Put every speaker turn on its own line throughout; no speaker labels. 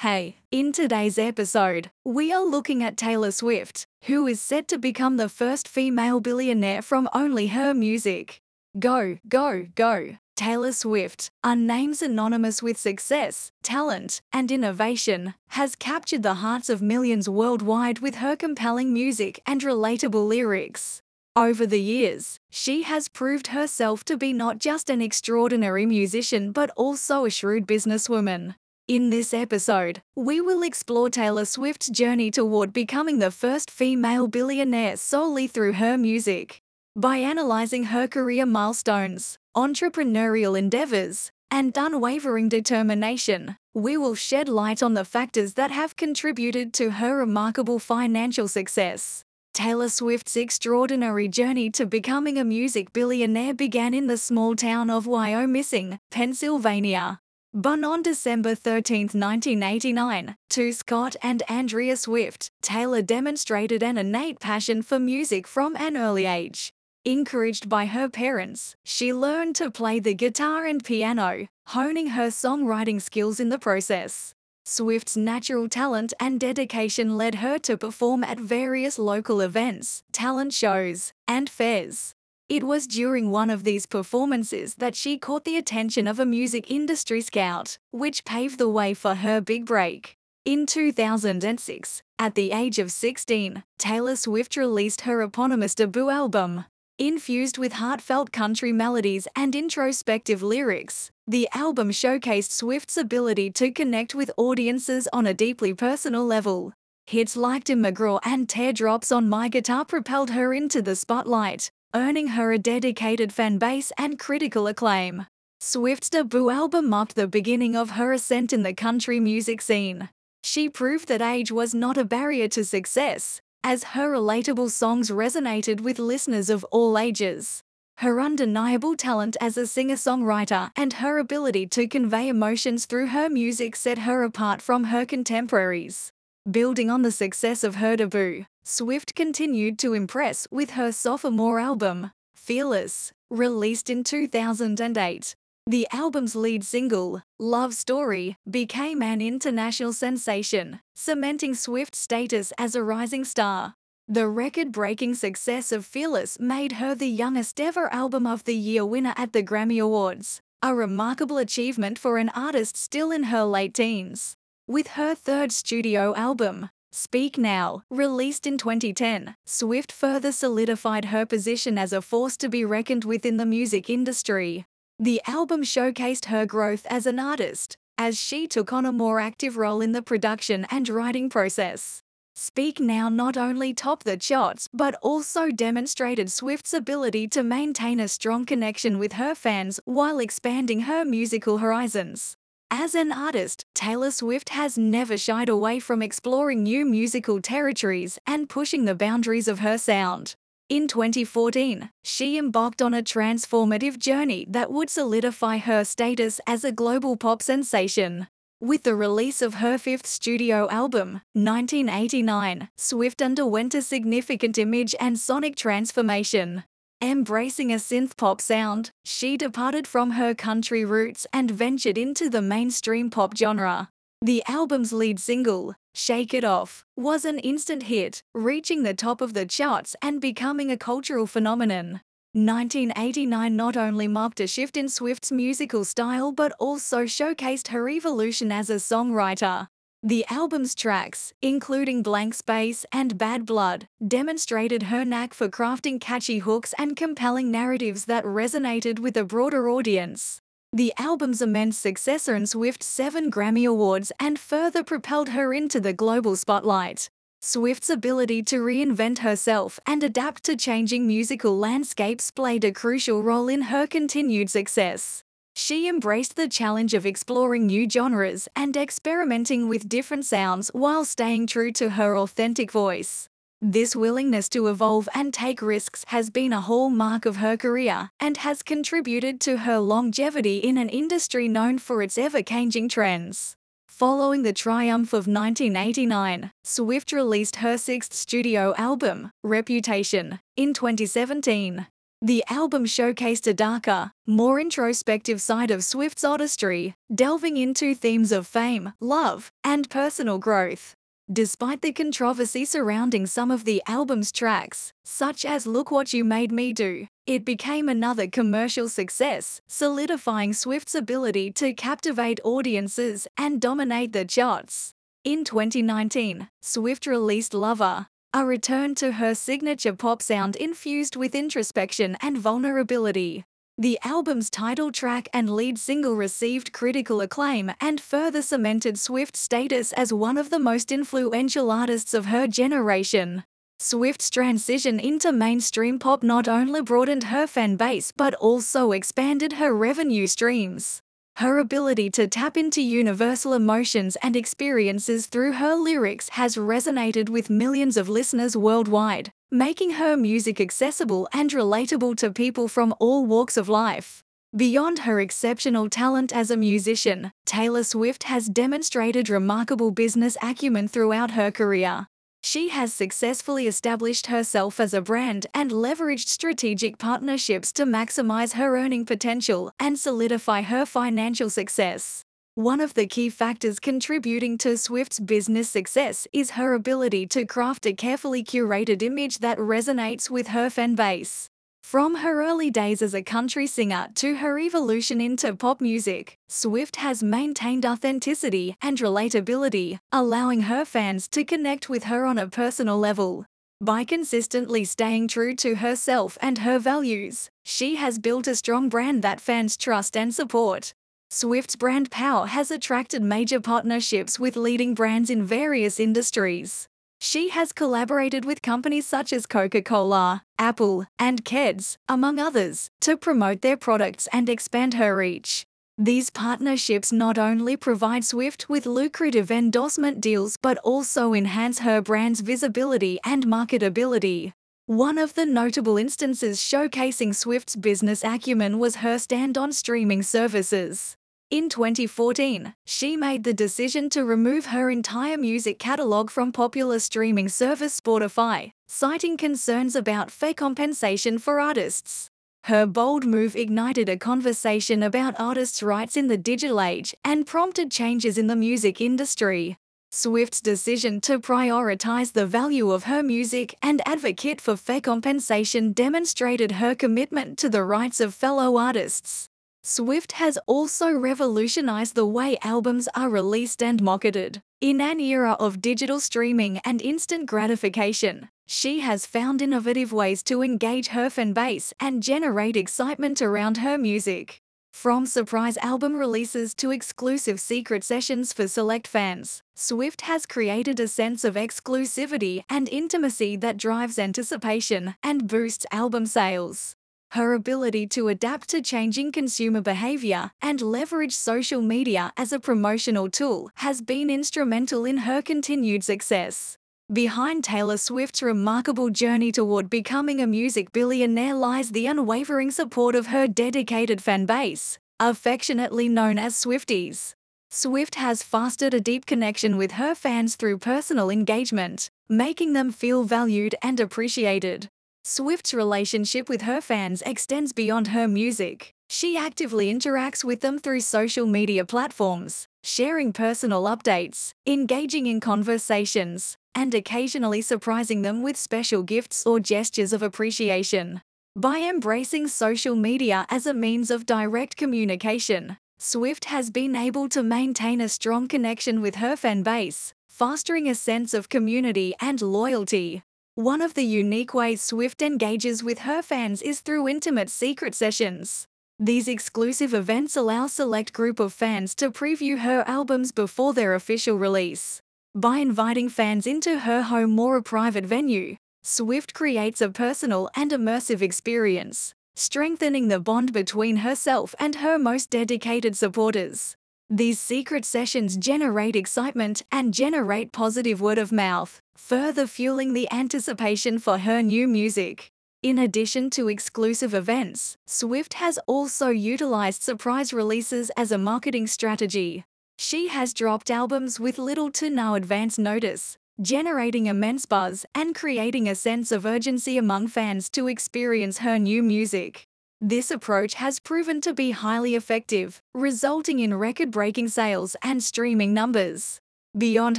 Hey, in today's episode, we are looking at Taylor Swift, who is set to become the first female billionaire from only her music. Go, go, go. Taylor Swift, a name synonymous with success, talent, and innovation, has captured the hearts of millions worldwide with her compelling music and relatable lyrics. Over the years, she has proved herself to be not just an extraordinary musician but also a shrewd businesswoman. In this episode, we will explore Taylor Swift's journey toward becoming the first female billionaire solely through her music. By analyzing her career milestones, entrepreneurial endeavors, and unwavering determination, we will shed light on the factors that have contributed to her remarkable financial success. Taylor Swift's extraordinary journey to becoming a music billionaire began in the small town of Wyomissing, Pennsylvania. Born on December 13, 1989, to Scott and Andrea Swift, Taylor demonstrated an innate passion for music from an early age. Encouraged by her parents, she learned to play the guitar and piano, honing her songwriting skills in the process. Swift's natural talent and dedication led her to perform at various local events, talent shows, and fairs. It was during one of these performances that she caught the attention of a music industry scout, which paved the way for her big break. In 2006, at the age of 16, Taylor Swift released her eponymous debut album. Infused with heartfelt country melodies and introspective lyrics, the album showcased Swift's ability to connect with audiences on a deeply personal level. Hits like Tim McGraw and Teardrops on My Guitar propelled her into the spotlight, earning her a dedicated fan base and critical acclaim. Swift's debut album marked the beginning of her ascent in the country music scene. She proved that age was not a barrier to success, as her relatable songs resonated with listeners of all ages. Her undeniable talent as a singer songwriter and her ability to convey emotions through her music set her apart from her contemporaries. Building on the success of her debut, Swift continued to impress with her sophomore album, Fearless, released in 2008. The album's lead single, Love Story, became an international sensation, cementing Swift's status as a rising star. The record breaking success of Fearless made her the youngest ever Album of the Year winner at the Grammy Awards, a remarkable achievement for an artist still in her late teens. With her third studio album, Speak Now, released in 2010, Swift further solidified her position as a force to be reckoned with in the music industry. The album showcased her growth as an artist, as she took on a more active role in the production and writing process. Speak Now not only topped the charts but also demonstrated Swift's ability to maintain a strong connection with her fans while expanding her musical horizons. As an artist, Taylor Swift has never shied away from exploring new musical territories and pushing the boundaries of her sound. In 2014, she embarked on a transformative journey that would solidify her status as a global pop sensation. With the release of her fifth studio album, 1989, Swift underwent a significant image and sonic transformation. Embracing a synth pop sound, she departed from her country roots and ventured into the mainstream pop genre. The album's lead single, Shake It Off, was an instant hit, reaching the top of the charts and becoming a cultural phenomenon. 1989 not only marked a shift in Swift's musical style but also showcased her evolution as a songwriter. The album's tracks, including Blank Space and Bad Blood, demonstrated her knack for crafting catchy hooks and compelling narratives that resonated with a broader audience. The album's immense success earned Swift seven Grammy Awards and further propelled her into the global spotlight. Swift's ability to reinvent herself and adapt to changing musical landscapes played a crucial role in her continued success. She embraced the challenge of exploring new genres and experimenting with different sounds while staying true to her authentic voice. This willingness to evolve and take risks has been a hallmark of her career and has contributed to her longevity in an industry known for its ever-changing trends. Following the triumph of 1989, Swift released her sixth studio album, Reputation, in 2017. The album showcased a darker, more introspective side of Swift's artistry, delving into themes of fame, love, and personal growth. Despite the controversy surrounding some of the album's tracks, such as Look What You Made Me Do, it became another commercial success, solidifying Swift's ability to captivate audiences and dominate the charts. In 2019, Swift released Lover, a return to her signature pop sound infused with introspection and vulnerability. The album's title track and lead single received critical acclaim and further cemented Swift's status as one of the most influential artists of her generation. Swift's transition into mainstream pop not only broadened her fan base but also expanded her revenue streams. Her ability to tap into universal emotions and experiences through her lyrics has resonated with millions of listeners worldwide, making her music accessible and relatable to people from all walks of life. Beyond her exceptional talent as a musician, Taylor Swift has demonstrated remarkable business acumen throughout her career. She has successfully established herself as a brand and leveraged strategic partnerships to maximize her earning potential and solidify her financial success. One of the key factors contributing to Swift's business success is her ability to craft a carefully curated image that resonates with her fan base. From her early days as a country singer to her evolution into pop music, Swift has maintained authenticity and relatability, allowing her fans to connect with her on a personal level. By consistently staying true to herself and her values, she has built a strong brand that fans trust and support. Swift's brand power has attracted major partnerships with leading brands in various industries. She has collaborated with companies such as Coca-Cola, Apple, and Keds, among others, to promote their products and expand her reach. These partnerships not only provide Swift with lucrative endorsement deals but also enhance her brand's visibility and marketability. One of the notable instances showcasing Swift's business acumen was her stand on streaming services. In 2014, she made the decision to remove her entire music catalog from popular streaming service Spotify, citing concerns about fair compensation for artists. Her bold move ignited a conversation about artists' rights in the digital age and prompted changes in the music industry. Swift's decision to prioritize the value of her music and advocate for fair compensation demonstrated her commitment to the rights of fellow artists. Swift has also revolutionized the way albums are released and marketed. In an era of digital streaming and instant gratification, she has found innovative ways to engage her fan base and generate excitement around her music. From surprise album releases to exclusive secret sessions for select fans, Swift has created a sense of exclusivity and intimacy that drives anticipation and boosts album sales. Her ability to adapt to changing consumer behavior and leverage social media as a promotional tool has been instrumental in her continued success. Behind Taylor Swift's remarkable journey toward becoming a music billionaire lies the unwavering support of her dedicated fan base, affectionately known as Swifties. Swift has fostered a deep connection with her fans through personal engagement, making them feel valued and appreciated. Swift's relationship with her fans extends beyond her music. She actively interacts with them through social media platforms, sharing personal updates, engaging in conversations, and occasionally surprising them with special gifts or gestures of appreciation. By embracing social media as a means of direct communication, Swift has been able to maintain a strong connection with her fan base, fostering a sense of community and loyalty. One of the unique ways Swift engages with her fans is through intimate secret sessions. These exclusive events allow select group of fans to preview her albums before their official release. By inviting fans into her home or a private venue, Swift creates a personal and immersive experience, strengthening the bond between herself and her most dedicated supporters. These secret sessions generate excitement and generate positive word of mouth, further fueling the anticipation for her new music. In addition to exclusive events, Swift has also utilized surprise releases as a marketing strategy. She has dropped albums with little to no advance notice, generating immense buzz and creating a sense of urgency among fans to experience her new music. This approach has proven to be highly effective, resulting in record-breaking sales and streaming numbers. Beyond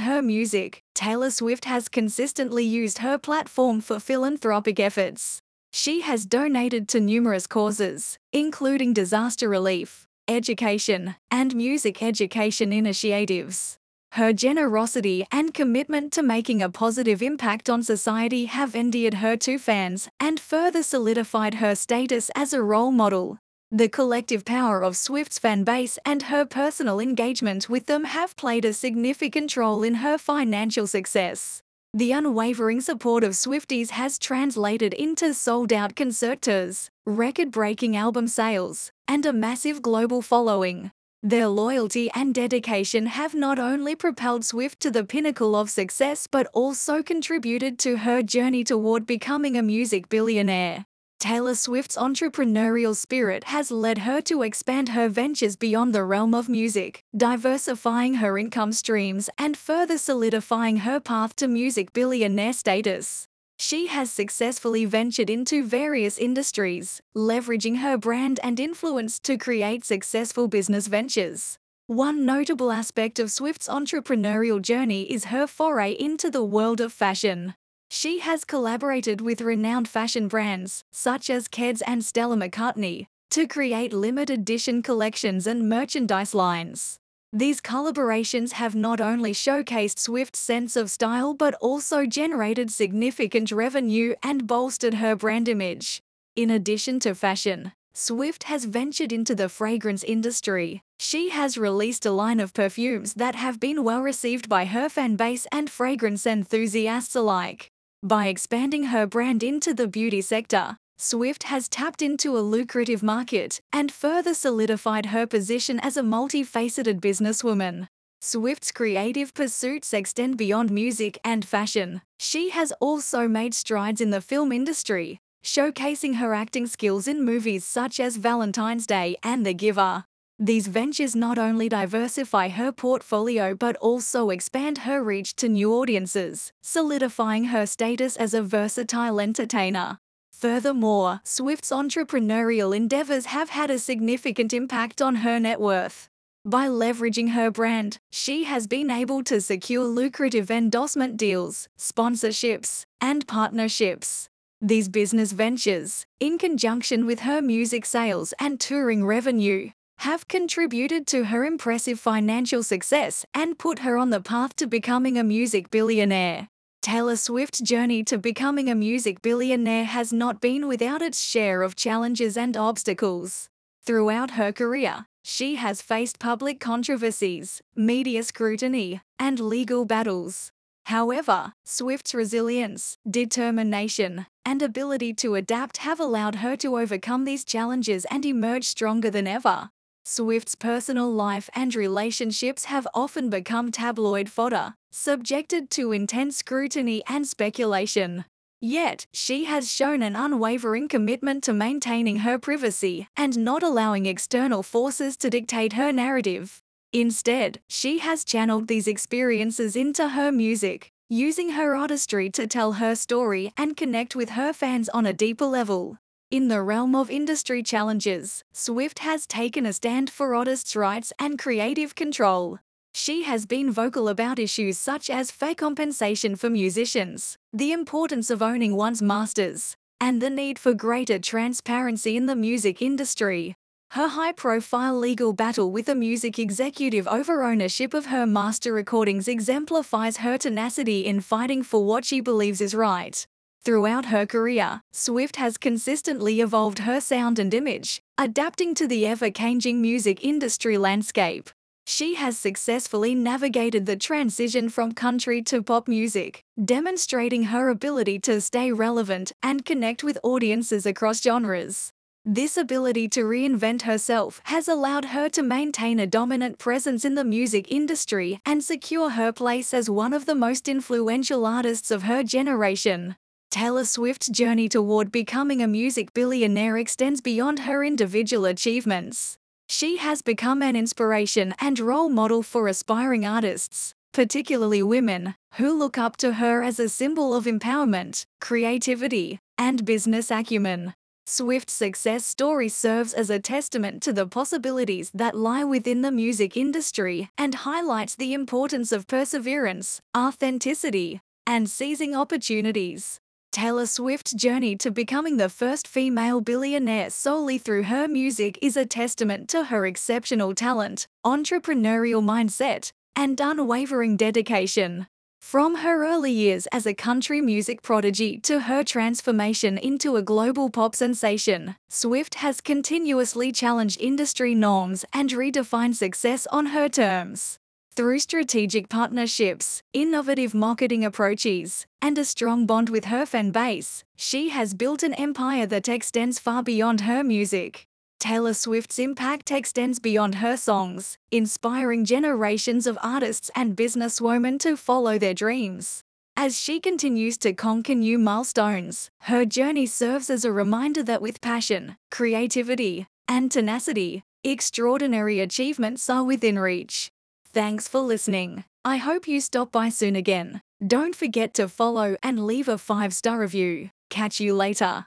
her music, Taylor Swift has consistently used her platform for philanthropic efforts. She has donated to numerous causes, including disaster relief, education, and music education initiatives. Her generosity and commitment to making a positive impact on society have endeared her to fans and further solidified her status as a role model. The collective power of Swift's fan base and her personal engagement with them have played a significant role in her financial success. The unwavering support of Swifties has translated into sold out concert tours, record breaking album sales, and a massive global following. Their loyalty and dedication have not only propelled Swift to the pinnacle of success but also contributed to her journey toward becoming a music billionaire. Taylor Swift's entrepreneurial spirit has led her to expand her ventures beyond the realm of music, diversifying her income streams and further solidifying her path to music billionaire status. She has successfully ventured into various industries, leveraging her brand and influence to create successful business ventures. One notable aspect of Swift's entrepreneurial journey is her foray into the world of fashion. She has collaborated with renowned fashion brands, such as Keds and Stella McCartney, to create limited edition collections and merchandise lines. These collaborations have not only showcased Swift's sense of style but also generated significant revenue and bolstered her brand image. In addition to fashion, Swift has ventured into the fragrance industry. She has released a line of perfumes that have been well received by her fan base and fragrance enthusiasts alike. By expanding her brand into the beauty sector, Swift has tapped into a lucrative market and further solidified her position as a multifaceted businesswoman. Swift's creative pursuits extend beyond music and fashion. She has also made strides in the film industry, showcasing her acting skills in movies such as Valentine's Day and The Giver. These ventures not only diversify her portfolio but also expand her reach to new audiences, solidifying her status as a versatile entertainer. Furthermore, Swift's entrepreneurial endeavors have had a significant impact on her net worth. By leveraging her brand, she has been able to secure lucrative endorsement deals, sponsorships, and partnerships. These business ventures, in conjunction with her music sales and touring revenue, have contributed to her impressive financial success and put her on the path to becoming a music billionaire. Taylor Swift's journey to becoming a music billionaire has not been without its share of challenges and obstacles. Throughout her career, she has faced public controversies, media scrutiny, and legal battles. However, Swift's resilience, determination, and ability to adapt have allowed her to overcome these challenges and emerge stronger than ever. Swift's personal life and relationships have often become tabloid fodder, subjected to intense scrutiny and speculation. Yet, she has shown an unwavering commitment to maintaining her privacy and not allowing external forces to dictate her narrative. Instead, she has channeled these experiences into her music, using her artistry to tell her story and connect with her fans on a deeper level. In the realm of industry challenges, Swift has taken a stand for artists' rights and creative control. She has been vocal about issues such as fair compensation for musicians, the importance of owning one's masters, and the need for greater transparency in the music industry. Her high profile legal battle with a music executive over ownership of her master recordings exemplifies her tenacity in fighting for what she believes is right. Throughout her career, Swift has consistently evolved her sound and image, adapting to the ever changing music industry landscape. She has successfully navigated the transition from country to pop music, demonstrating her ability to stay relevant and connect with audiences across genres. This ability to reinvent herself has allowed her to maintain a dominant presence in the music industry and secure her place as one of the most influential artists of her generation. Taylor Swift's journey toward becoming a music billionaire extends beyond her individual achievements. She has become an inspiration and role model for aspiring artists, particularly women, who look up to her as a symbol of empowerment, creativity, and business acumen. Swift's success story serves as a testament to the possibilities that lie within the music industry and highlights the importance of perseverance, authenticity, and seizing opportunities. Taylor Swift's journey to becoming the first female billionaire solely through her music is a testament to her exceptional talent, entrepreneurial mindset, and unwavering dedication. From her early years as a country music prodigy to her transformation into a global pop sensation, Swift has continuously challenged industry norms and redefined success on her terms. Through strategic partnerships, innovative marketing approaches, and a strong bond with her fan base, she has built an empire that extends far beyond her music. Taylor Swift's impact extends beyond her songs, inspiring generations of artists and businesswomen to follow their dreams. As she continues to conquer new milestones, her journey serves as a reminder that with passion, creativity, and tenacity, extraordinary achievements are within reach. Thanks for listening. I hope you stop by soon again. Don't forget to follow and leave a five star review. Catch you later.